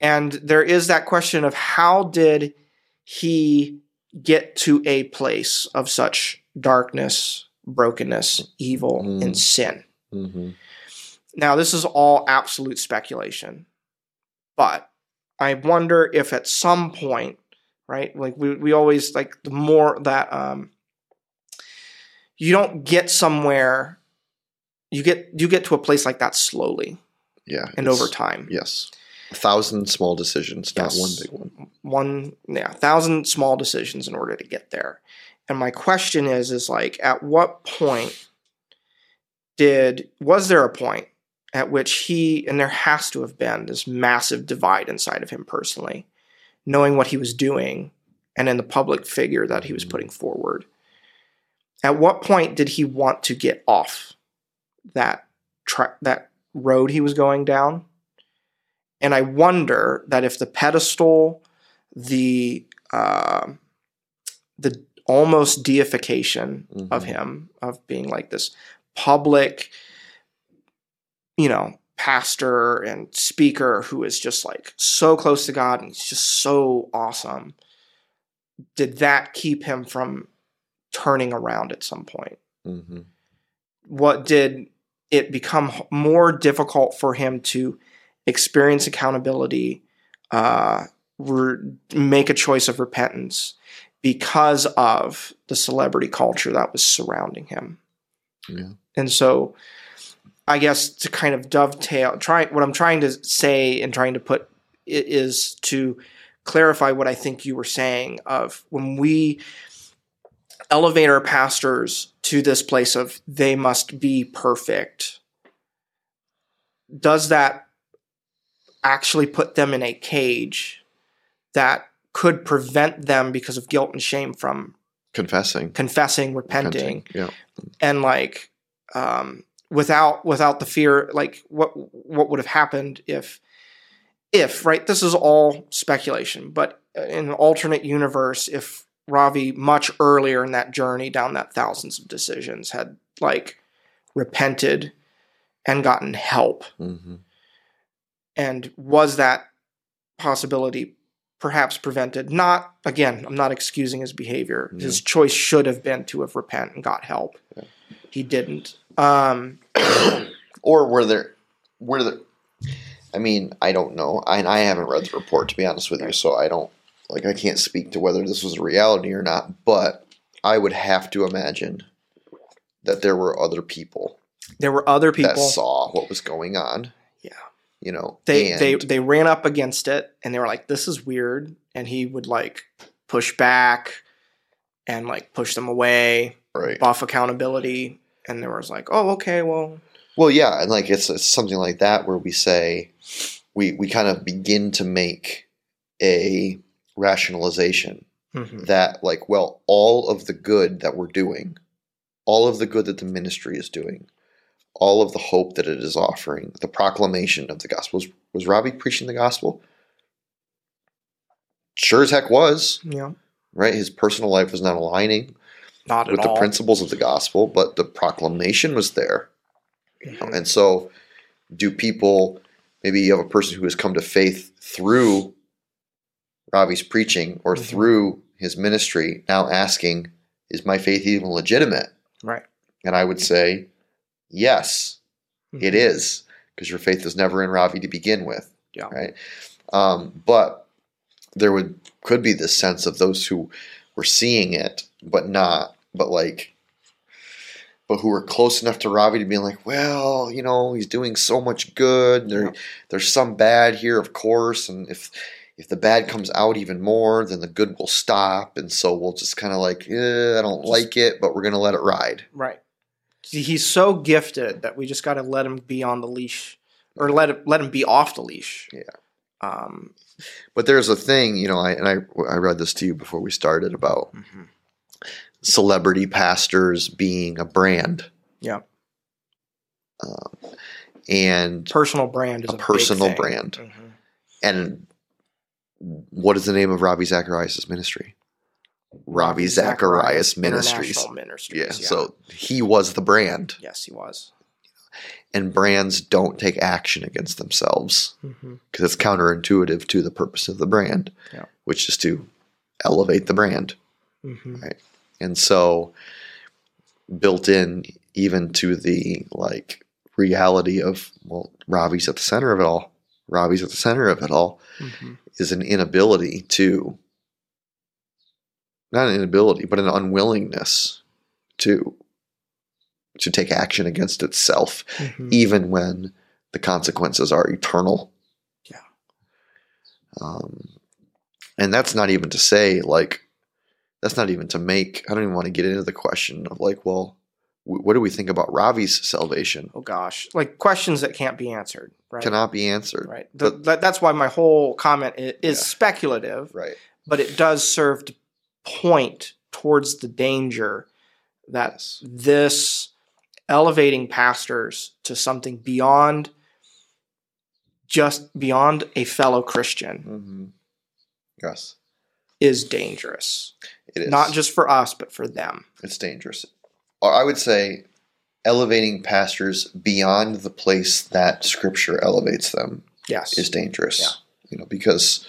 And there is that question of how did he get to a place of such darkness, brokenness, evil, Mm. and sin? Mhm. Now, this is all absolute speculation, but I wonder if at some point, right, like we, we always like the more that um, you don't get somewhere, you get you get to a place like that slowly Yeah. and over time. Yes. A thousand small decisions, not one big one. one yeah thousand small decisions in order to get there. And my question is is like at what point did was there a point at which he and there has to have been this massive divide inside of him personally knowing what he was doing and in the public figure that he was mm-hmm. putting forward? At what point did he want to get off that tra- that road he was going down and i wonder that if the pedestal the uh, the almost deification of Mhm. him of being like this public you know pastor and speaker who is just like so close to god and he's just so awesome did that keep him from turning around at some point Mhm. what did it become more difficult for him to experience accountability uh, re- make a choice of repentance because of the celebrity culture that was surrounding him Yeah. and so i guess to kind of dovetail try what i'm trying to say and trying to put is to clarify what i think you were saying of when we elevate our pastors to this place of they must be perfect does that actually put them in a cage that could prevent them because of guilt and shame from Confessing. confessing repenting Yeah. and like um, without without the fear like what what would have happened if if right this is all speculation but in an alternate universe if ravi much earlier in that journey down that thousands of decisions had like repented and gotten help hmm and was that possibility perhaps prevented not again i'm not excusing his behavior his choice should have been to have repent and got help Yeah. he didn't um or were there were there I mean, I don't know. I I haven't read the report to be honest with you, so I don't like I can't speak to whether this was a reality or not, but I would have to imagine that there were other people, there were other people that saw what was going on. You know, they and they they ran up against it and they were like this is weird and he would like push back and like push them away right. buff accountability and there was like oh okay well Well, yeah, and like it's, it's something like that where we say we we kind of begin to make a rationalization mhm, that like well all of the good that we're doing all of the good that the ministry is doing all of the hope that it is offering the proclamation of the gospel. Was, was Ravi preaching the gospel? Sure as heck was. Yeah. Right? His personal life was not aligning not with the all. principles of the gospel but the proclamation was there. Mhm. and so do people maybe you have a person who has come to faith through Ravi's preaching or Mhm. through his ministry now asking is my faith even legitimate? Right. And i would say yes it Mhm. is because your faith was never in ravi to begin with Yeah. right um, but there would could be this sense of those who were seeing it but not but like but who were close enough to Ravi to be like, well, you know, he's doing so much good. There, Yeah. there's some bad here, of course, and if if the bad comes out even more, then the good will stop, and so we'll just kind of like, eh, I don't Just- like it, but we're gonna let it ride. Right. He's so gifted that we just got to let him be on the leash, or let him, let him be off the leash. Yeah. Um. But there's a thing, you know, I and I I read this to you before we started about mhm. celebrity pastors being a brand. Yeah. Um, and Personal brand is A a, personal brand. Mhm. and what is the name of Ravi Zacharias' ministry? Ravi Zacharias Ministries. Ministries. Yeah, so he was the brand, yes, he was. and brands don't take action against themselves because it's counterintuitive to the purpose of the brand, Yeah. which is to elevate the brand. hmm And so, built in even to the like reality of well, Ravi's at the center of it all. Ravi's at the center of it all hmm is an inability to, not an inability, but an unwillingness to to take action against itself, hmm even when the consequences are eternal. Yeah. Um, and that's not even to say like that's not even to make. I don't even want to get into the question of like, well, w- what do we think about Ravi's salvation? Oh gosh, like questions that can't be answered, right? Cannot be answered. right. The, that, that's why my whole comment is, is Yeah. speculative, Right. but it does serve to point towards the danger that this elevating pastors to something beyond just beyond a fellow Christian Mm-hmm. Yes. is dangerous. It is Not just for us, but for them. it's dangerous. Or I would say elevating pastors beyond the place that Scripture elevates them Yes. is dangerous. Yeah. You know, because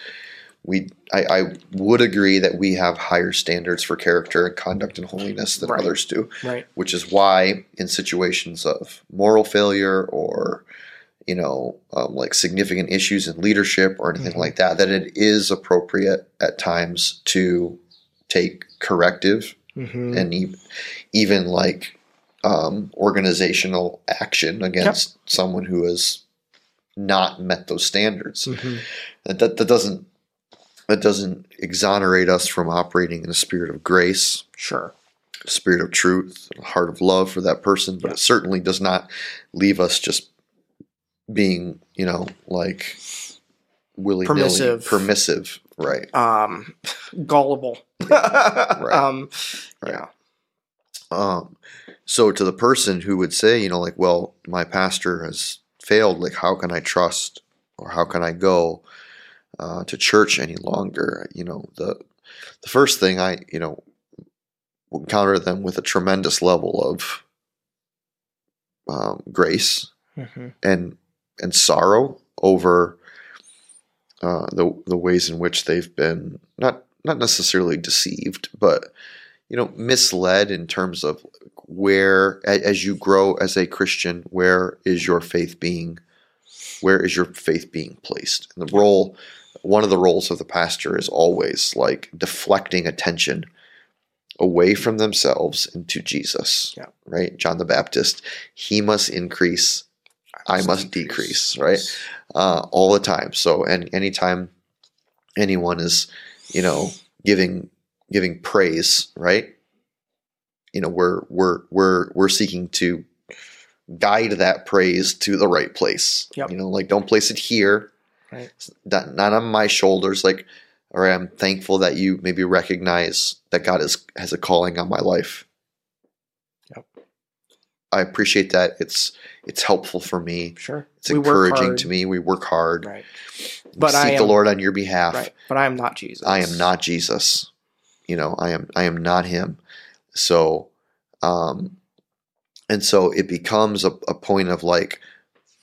we I, I would agree that we have higher standards for character and conduct and holiness than Right. others do, right. which is why in situations of moral failure or you know um, like significant issues in leadership or anything Mhm. like that that it is appropriate at times to take corrective hmm and e- even like um, organizational action against someone who has not met those standards. hmm That, that that doesn't that doesn't exonerate us from operating in a spirit of grace, Sure. a spirit of truth, a heart of love for that person. But Yeah. it certainly does not leave us just being, you know, like willy Permissive. permissive, right? Um, gullible. Right. Um, Right. Yeah. Um, so to the person who would say, you know, like, well, my pastor has failed, like, how can I trust or how can I go uh, to church any longer? You know, the the first thing I, you know, encounter them with a tremendous level of um, grace hmm and and sorrow over uh, the the ways in which they've been not not necessarily deceived, but you know misled in terms of where as you grow as a Christian, where is your faith being where is your faith being placed? And the role one of the roles of the pastor is always like deflecting attention away from themselves into Jesus. Yeah. Right? John the Baptist, he must increase I must decrease, right? uh, all the time. So, and anytime anyone is, you know, giving giving praise, right? You know, we're we're we're we're seeking to guide that praise to the right place. Yep. You know, like don't place it here, Right. not, not on my shoulders. Like, all right, I'm thankful that you maybe recognize that God is has a calling on my life. Yep. I appreciate that. It's it's helpful for me. Sure. It's We encouraging to me. We work hard. Right. But seek I the Lord on your behalf. Right. But I am not Jesus. I am not Jesus. You know, I am I am not him. So um and so it becomes a, a point of like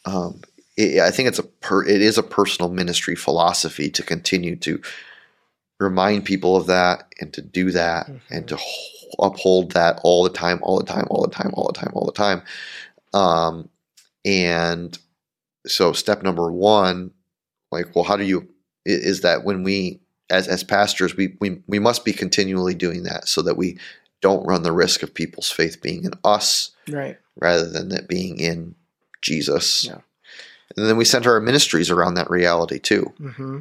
um it, I think it's a per, it is a personal ministry philosophy to continue to remind people of that and to do that and to uphold that all the time all the time all the time all the time all the time um and so step number 1 like well how do you is that when we as as pastors we we, we must be continually doing that so that we don't run the risk of people's faith being in us Right. rather than it being in Jesus. Yeah. And then we center our ministries around that reality too. Mm-hmm.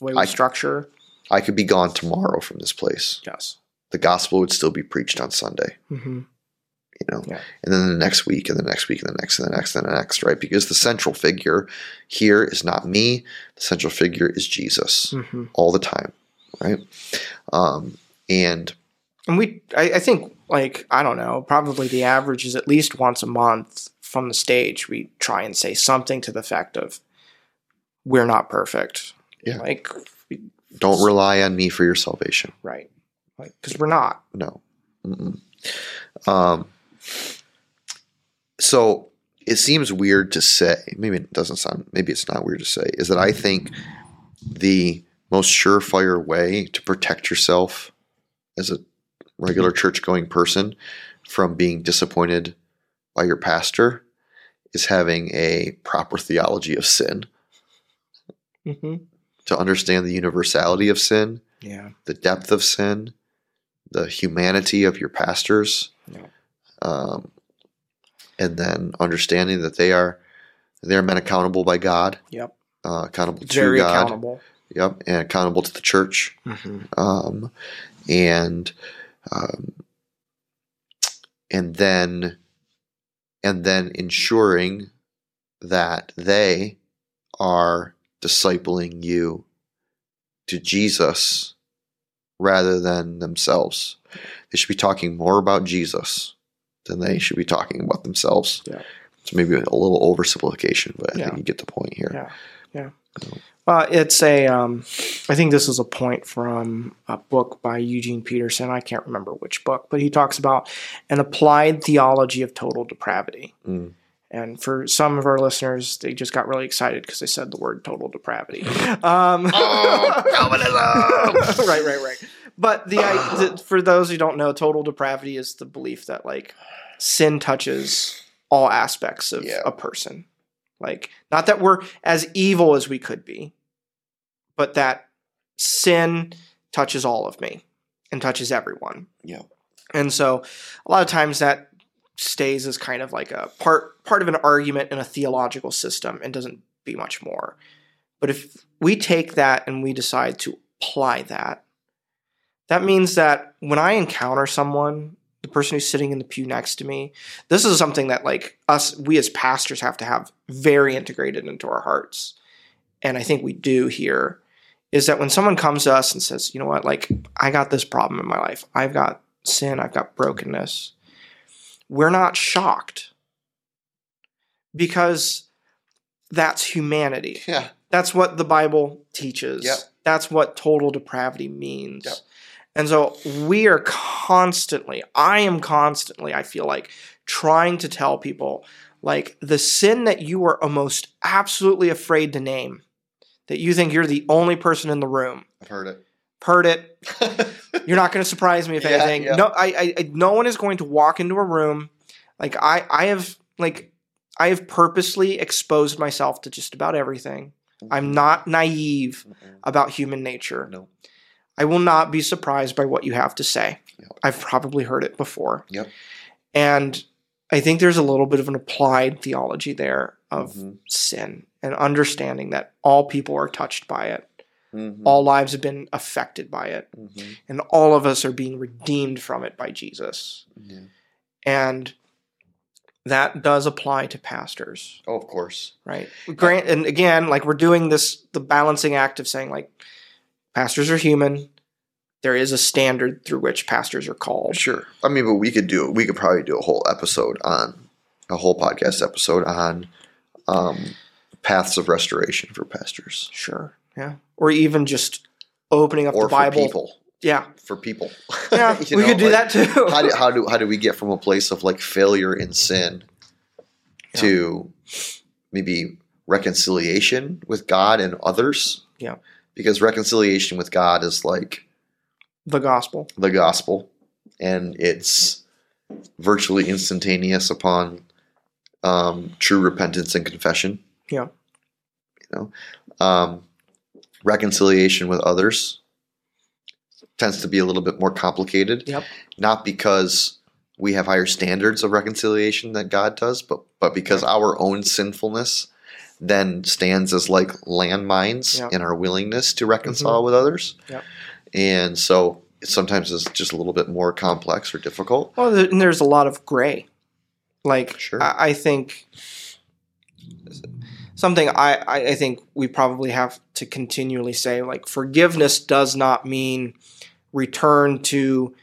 Way we I- structure. I could be gone tomorrow from this place. Yes. The gospel would still be preached on Sunday, Mm-hmm. you know. Yeah. And then the next week and the next week and the next and the next and the next, right? Because the central figure here is not me. The central figure is Jesus Mm-hmm. all the time, right? Um, and And we, I, I think, like, I don't know, probably the average is at least once a month from the stage, we try and say something to the effect of, we're not perfect. Yeah. Like, we, don't rely on me for your salvation. right. Like, because we're not. No. Mm-mm. Um, so it seems weird to say, maybe it doesn't sound, maybe it's not weird to say, is that I think the most surefire way to protect yourself as a regular church going person from being disappointed by your pastor is having a proper theology of sin, Mm-hmm. to understand the universality of sin, Yeah. the depth of sin, the humanity of your pastors, Yeah. um, and then understanding that they are they are men accountable by God, Yep. uh, accountable to Very God. accountable. Yep, and accountable to the church, um, and um, and then and then ensuring that they are discipling you to Jesus rather than themselves. They should be talking more about Jesus than they should be talking about themselves. Yeah. It's maybe a little oversimplification, but I Yeah. think you get the point here. Yeah, yeah. Uh, it's a. Um, I think this is a point from a book by Eugene Peterson. I can't remember which book, but he talks about an applied theology of total depravity. Mm. And for some of our listeners, they just got really excited because they said the word total depravity. Um, Oh, Calvinism! right, right, right. But the, I, the for those who don't know, total depravity is the belief that like sin touches all aspects of Yeah. a person. Like not that we're as evil as we could be, but that sin touches all of me and touches everyone. Yeah. And so a lot of times that stays as kind of like a part part of an argument in a theological system and doesn't be much more. But if we take that and we decide to apply that, that means that when I encounter someone, person who's sitting in the pew next to me, this is something that like us we as pastors have to have very integrated into our hearts. And I think we do here is that when someone comes to us and says, "You know what? Like I got this problem in my life. I've got sin, I've got brokenness." We're not shocked because that's humanity. Yeah. That's what the Bible teaches. Yep. That's what total depravity means. Yep. And so we are constantly, I am constantly, I feel like, trying to tell people like the sin that you are most absolutely afraid to name, that you think you're the only person in the room. I've heard it. Heard it. You're not going to surprise me if Yeah, anything. yeah. No, I, I, I, no one is going to walk into a room. Like I, I have, like, I have purposely exposed myself to just about everything. I'm not naive Mhm. about human nature. No. I will not be surprised by what you have to say. Yep. I've probably heard it before. Yep. And I think there's a little bit of an applied theology there of Mhm. sin and understanding that all people are touched by it. Mhm. All lives have been affected by it. Mhm. And all of us are being redeemed from it by Jesus. Yeah. And that does apply to pastors. Oh, of course. right grant and again like we're doing this the balancing act of saying like pastors are human there is a standard through which pastors are called Sure. I mean, but we could do we could probably do a whole episode on a whole podcast episode on um, paths of restoration for pastors sure yeah or even just opening up or the bible for people. yeah For people. yeah we know, could do like, that too how do how do how do we get from a place of like failure in sin Yeah. to maybe reconciliation with God and others? Yeah. Because reconciliation with God is like the gospel. the gospel and it's virtually instantaneous upon um, true repentance and confession. Yeah. you know? Um, reconciliation with others tends to be a little bit more complicated. Yep. not because we have higher standards of reconciliation than god does but but because our own sinfulness then stands as like landmines Yep. in our willingness to reconcile with others Yep. and so sometimes it's just a little bit more complex or difficult well and there's a lot of gray like Sure. I, I think something I, I I think we probably have to continually say like forgiveness does not mean return to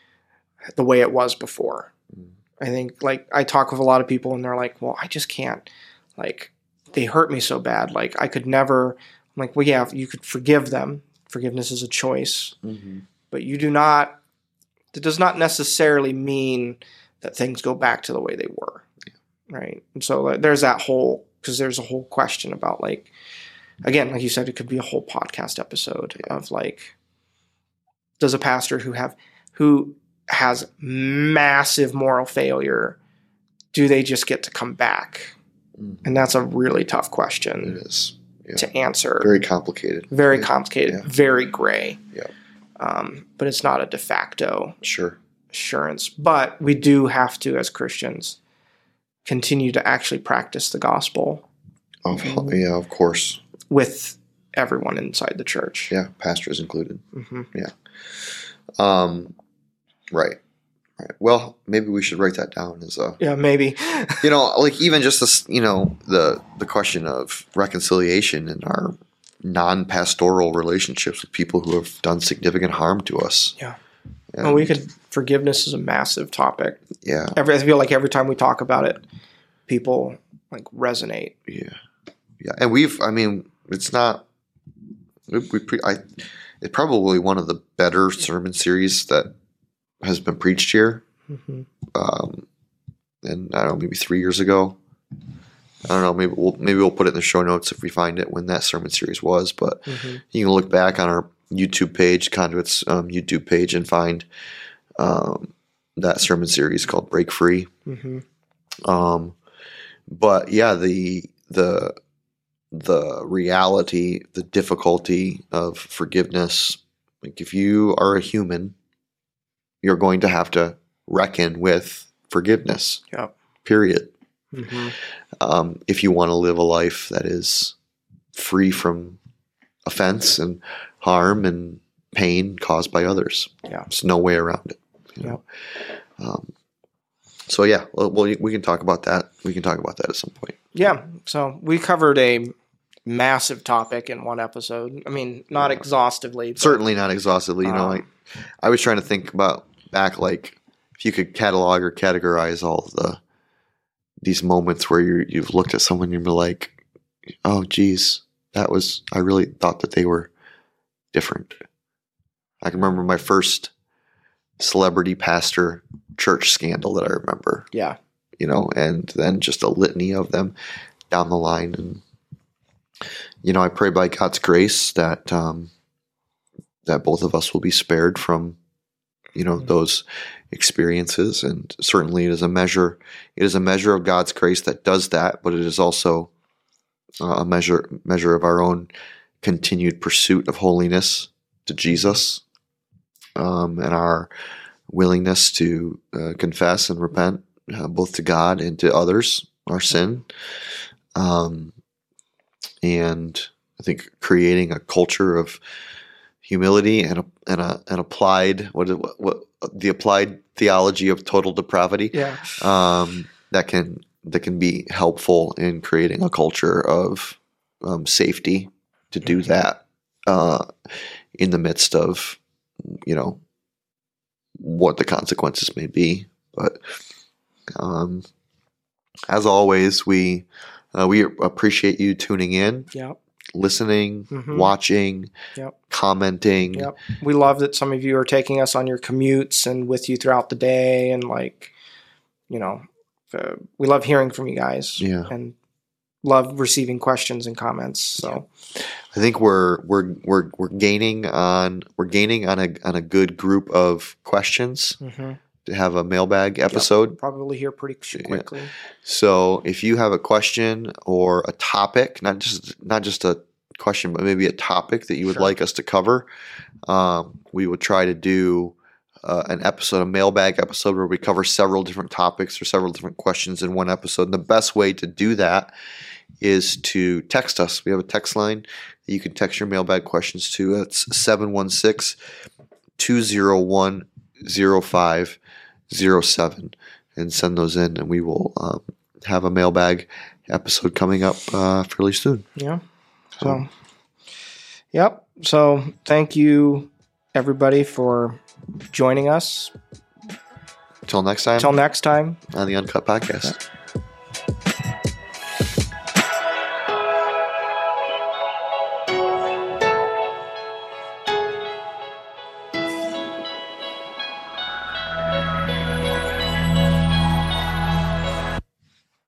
the way it was before. Mm. I think like I talk with a lot of people and they're like, well, I just can't like they hurt me so bad. Like I could never I'm like, well yeah, you could forgive them. Forgiveness is a choice, but you do not that does not necessarily mean that things go back to the way they were. Right. And so uh, there's that whole because there's a whole question about like again, like you said, it could be a whole podcast episode Yeah. of like does a pastor who have who has massive moral failure do they just get to come back? Mhm. And that's a really tough question is yeah. to answer. very complicated Very Yeah. complicated, Yeah. very gray. Yeah. Um, but it's not a de facto sure assurance. But we do have to, as Christians, continue to actually practice the gospel of, yeah of course with everyone inside the church. Yeah, pastors included. hmm Yeah. Um, right. Well, maybe we should write that down as a Yeah, maybe. you know like even just this you know the the question of reconciliation in our non-pastoral relationships with people who have done significant harm to us Yeah. And- Well, we could. Forgiveness is a massive topic. yeah Every, I feel like every time we talk about it, people like resonate. yeah yeah and we've i mean it's not we, we pre, i it's probably one of the better sermon series that has been preached here hmm um and i don't know maybe three years ago i don't know maybe we'll maybe we'll put it in the show notes if we find it when that sermon series was but hmm you can look back on our YouTube page, Conduit's um, YouTube page, and find um, that sermon series called "Break Free." hmm Um, but yeah, the the the reality, the difficulty of forgiveness. Like if you are a human, you're going to have to reckon with forgiveness. Yep. Period. hmm Um, if you want to live a life that is free from offense and harm and pain caused by others. Yeah. There's no way around it. you know. Um, so yeah, well, we can talk about that. We can talk about that at some point. Yeah. So we covered a massive topic in one episode. I mean, not Yeah. exhaustively. Certainly not exhaustively. You know, like I was trying to think about back, like if you could catalog or categorize all the these moments where you you've looked at someone and you're like, oh, geez, that was I really thought that they were different. I can remember my first celebrity pastor church scandal that I remember, Yeah. you know, and then just a litany of them down the line. And, you know, I pray by God's grace that, um, that both of us will be spared from, you know, those experiences. And certainly it is a measure, it is a measure of God's grace that does that, but it is also uh, a measure, measure of our own continued pursuit of holiness to Jesus um, and our willingness to uh, confess and repent uh, both to God and to others our sin. Um, and I think creating a culture of humility and a, and a, an applied what, what what the applied theology of total depravity Yeah. um, that can that can be helpful in creating a culture of um, safety to do Mhm. that uh, in the midst of you know what the consequences may be. But um, as always, we uh, we appreciate you tuning in, Yep. Listening, Mhm. watching, Yep. commenting. Yep. We love that some of you are taking us on your commutes and with you throughout the day, and like, you know, uh, we love hearing from you guys. Yeah. And love receiving questions and comments. So I think we're we're we're we're gaining on we're gaining on a on a good group of questions mhm. To have a mailbag episode. probably here pretty sh- Yeah. quickly. So if you have a question or a topic, not just not just a question, but maybe a topic that you would Sure. like us to cover, um, we would try to do uh, an episode, a mailbag episode, where we cover several different topics or several different questions in one episode. And the best way to do that is to text us. We have a text line that you can text your mailbag questions to. It's 716 201 0507 and send those in, and we will um, have a mailbag episode coming up uh, fairly soon. Yeah. So, yep. So thank you, everybody, for joining us. Until next time Until next time. on the Uncut Podcast.